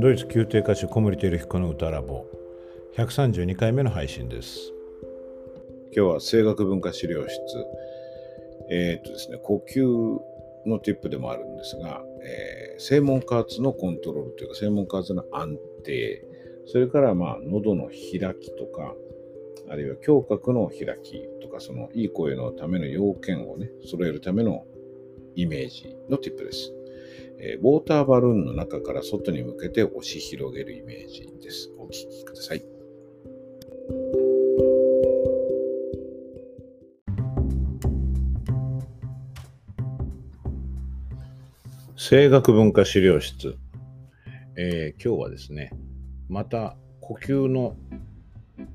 ドイツ宮廷歌手小森照彦の歌ラボ。132回目の配信です。今日は声楽文化資料室。えー、っとですね呼吸のティップでもあるんですが、えー、声門加圧のコントロールというか声門加圧の安定。それからまあ喉の開きとかあるいは胸郭の開きとかそのいい声のための要件をね揃えるためのイメージのティップです。え、ウォーターバルーンの中から外に向けて押し広げるイメージです。お聞きください。声楽文化資料室、えー、今日はですねまた呼吸の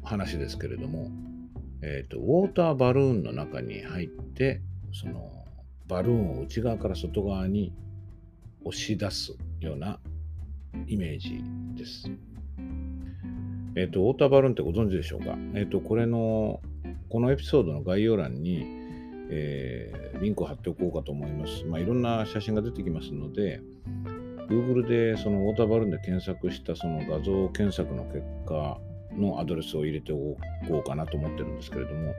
話ですけれども、えー、とウォーターバルーンの中に入ってそのバルーンを内側から外側に押し出すようなイメージです。えっ、ー、と、ウォーターバルーンってご存知でしょうか？えっ、ー、と、これの、このエピソードの概要欄に、えー、リンクを貼っておこうかと思います。まあ、いろんな写真が出てきますので、Google でそのウォーターバルーンで検索したその画像検索の結果のアドレスを入れておこうかなと思ってるんですけれども、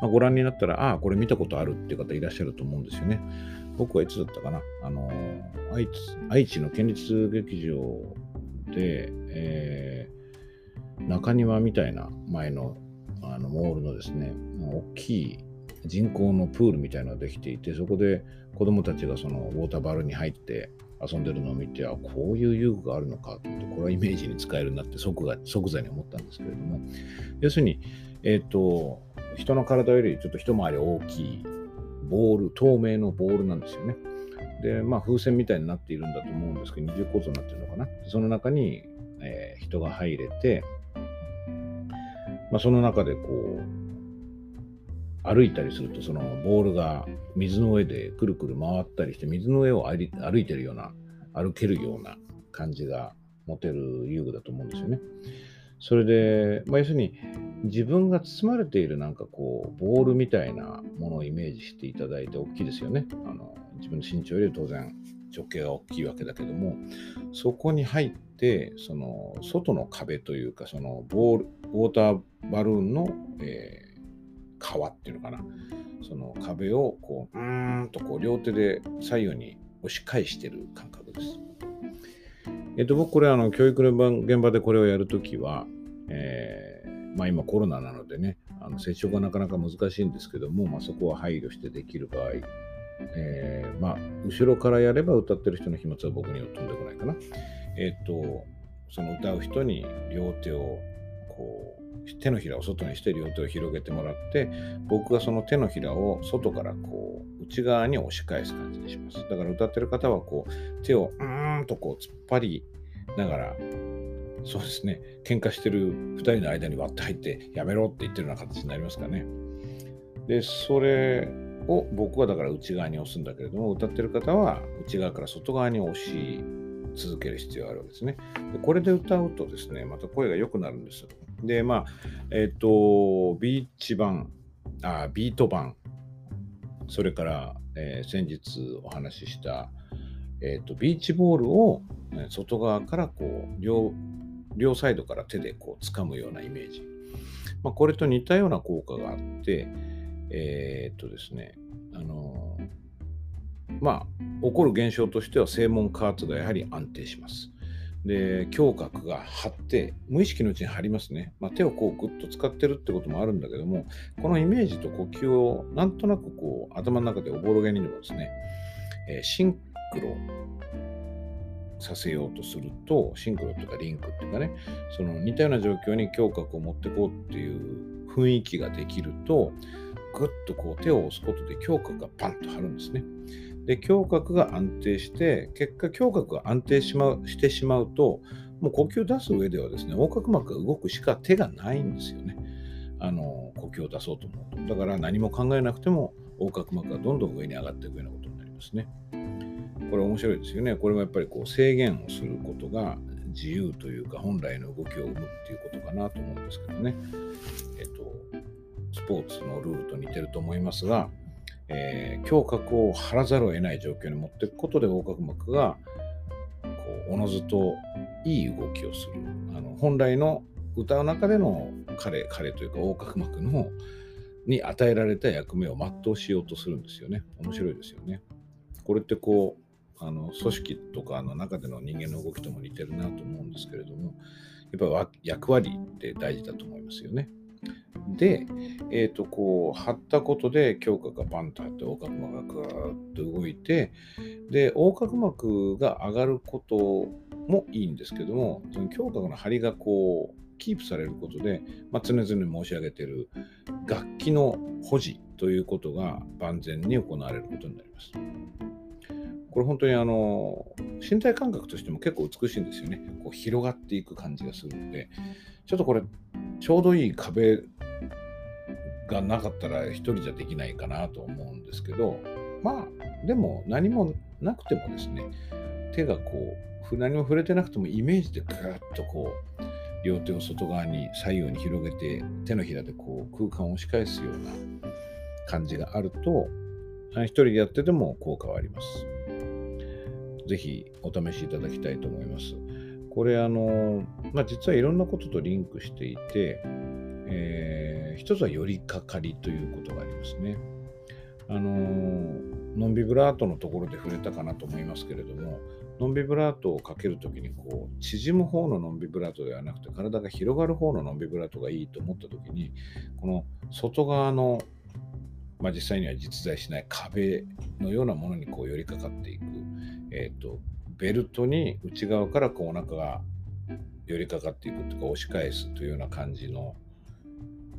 まあ、ご覧になったら、ああ、これ見たことあるっていう方いらっしゃると思うんですよね。僕はいつだったかな？あの愛知、愛知の県立劇場で、えー、中庭みたいな前のあのモールのですね、大きい人工のプールみたいなのができていて、そこで子供たちがそのウォーターバルに入って遊んでるのを見て、あ、こういう遊具があるのかと思って、これはイメージに使えるなって即が即座に思ったんですけれども、要するに、えっ、ー、と、人の体よりちょっと一回り大きいボール、透明のボールなんですよね。で、まあ風船みたいになっているんだと思うんですけど、二重構造になってるのかな。その中に、えー、人が入れて、まあ、その中でこう、歩いたりすると、そのボールが水の上でくるくる回ったりして、水の上を歩いてるような、歩けるような感じが持てる遊具だと思うんですよね。それで、まあ、要するに自分が包まれているなんかこうボールみたいなものをイメージしていただいて大きいですよね。あの自分の身長より当然直径が大きいわけだけどもそこに入ってその外の壁というかそのボールウォーターバルーンの、えー、皮っていうのかなその壁をこううーんとこう両手で左右に押し返してる感覚です。えっと、僕これあの教育の現場でこれをやるときは、えー、まあ、今コロナなのでねあの接触がなかなか難しいんですけども、まあ、そこは配慮してできる場合、えー、まあ、後ろからやれば歌ってる人の飛沫は僕には飛んでこないかな。えっとその歌う人に両手をこう手のひらを外にして両手を広げてもらって僕がその手のひらを外からこう内側に押し返す感じにしますだから歌ってる方はこう手をうーんとこう突っ張りながらそうですね喧嘩してる2人の間に割って入ってやめろって言ってるような形になりますかねでそれを僕はだから内側に押すんだけれども歌ってる方は内側から外側に押し続ける必要があるわけですね。でこれで歌うとですね、また声が良くなるんですよ。で、まあ、えっ、ー、と、ビーチ版、あ、ビート版、それから、えー、先日お話しした、えっ、ー、と、ビーチボールを外側からこう、両、両サイドから手でこう掴むようなイメージ。まあ、これと似たような効果があって、えっとですね、あのまあ、起こる現象としては正門加圧がやはり安定します。で、胸郭が張って、無意識のうちに張りますね。まあ、手をこうグッと使ってるってこともあるんだけども、このイメージと呼吸をなんとなくこう頭の中でおぼろげにでもですね、えー、シンクロさせようとすると、シンクロとかリンクっていうかね、その似たような状況に胸郭を持ってこうっていう雰囲気ができると、ぐっとこう手を押すことで胸郭がパンと張るんですね。で、胸郭が安定して、結果胸郭が安定しましてしまうと、もう呼吸を出す上ではですね、横隔膜が動くしか手がないんですよね。あの、呼吸を出そうと思うと。だから何も考えなくても、横隔膜がどんどん上に上がっていくようなことになりますね。これ面白いですよね。これもやっぱりこう制限をすることが自由というか本来の動きを生むっていうことかなと思うんですけどね。えっと、スポーツのルールと似てると思いますが、えー、胸郭を張らざるを得ない状況に持っていくことで横隔膜がこうおのずといい動きをする。あの本来の歌の中での彼彼というか横隔膜のに与えられた役目を全うしようとするんですよね。面白いですよね。これってこうあの組織とかの中での人間の動きとも似てるなと思うんですけれどもやっぱり役割って大事だと思いますよね。で、えっ、ー、と、こう、貼ったことで、胸郭がバンと張って、横隔膜がぐーっと動いて、で、横隔膜が上がることもいいんですけども、その胸郭の張りがこう、キープされることで、まあ、常々申し上げている楽器の保持ということが万全に行われることになります。これ本当にあの身体感覚としても結構美しいんですよね。こう広がっていく感じがするので、ちょっとこれちょうどいい壁がなかったら一人じゃできないかなと思うんですけど、まあでも何もなくてもですね、手がこう、何も触れてなくてもイメージでぐーっとこう、両手を外側に左右に広げて手のひらでこう空間を押し返すような感じがあると一人でやってても効果はあります。ぜひお試しいただきたいと思います。これあの、まあ、実はいろんなこととリンクしていて、えー、一つは寄りかかりということがありますね。あのノンビブラートのところで触れたかなと思いますけれども、ノンビブラートをかけるときにこう縮む方のノンビブラートではなくて体が広がる方のノンビブラートがいいと思ったときにこの外側の、まあ、実際には実在しない壁のようなものにこう寄りかかっていくえーと、ベルトに内側からこうお腹が寄りかかっていくとか押し返すというような感じの、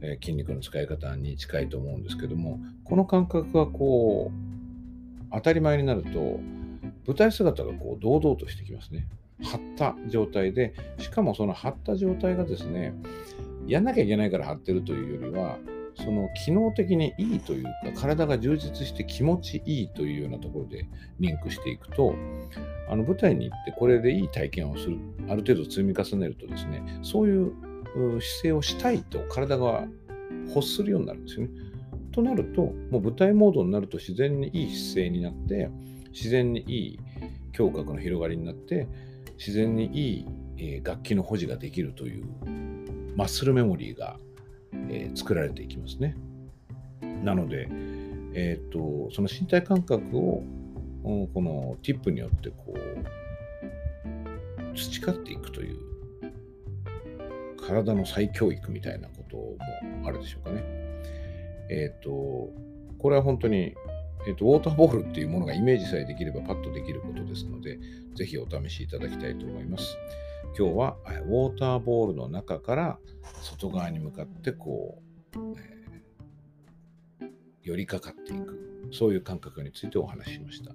えー、筋肉の使い方に近いと思うんですけどもこの感覚がこう当たり前になると舞台姿がこう堂々としてきますね。張った状態でしかもその張った状態がですねやんなきゃいけないから張ってるというよりはその機能的にいいというか体が充実して気持ちいいというようなところでリンクしていくとあの舞台に行ってこれでいい体験をするある程度積み重ねるとですねそういう姿勢をしたいと体が欲するようになるんですよね。となるともう舞台モードになると自然にいい姿勢になって自然にいい胸郭の広がりになって自然にいい楽器の保持ができるというマッスルメモリーがえ、作られていきますね。なので、えーと、その身体感覚をこのティップによってこう培っていくという体の再教育みたいなこともあるでしょうかね。えっ、ー、と、これは本当に、えーと、ウォーターボールっていうものがイメージさえできればパッとできることですので、ぜひお試しいただきたいと思います。今日はウォーターボールの中から外側に向かってこう、えー、寄りかかっていくそういう感覚についてお話ししました。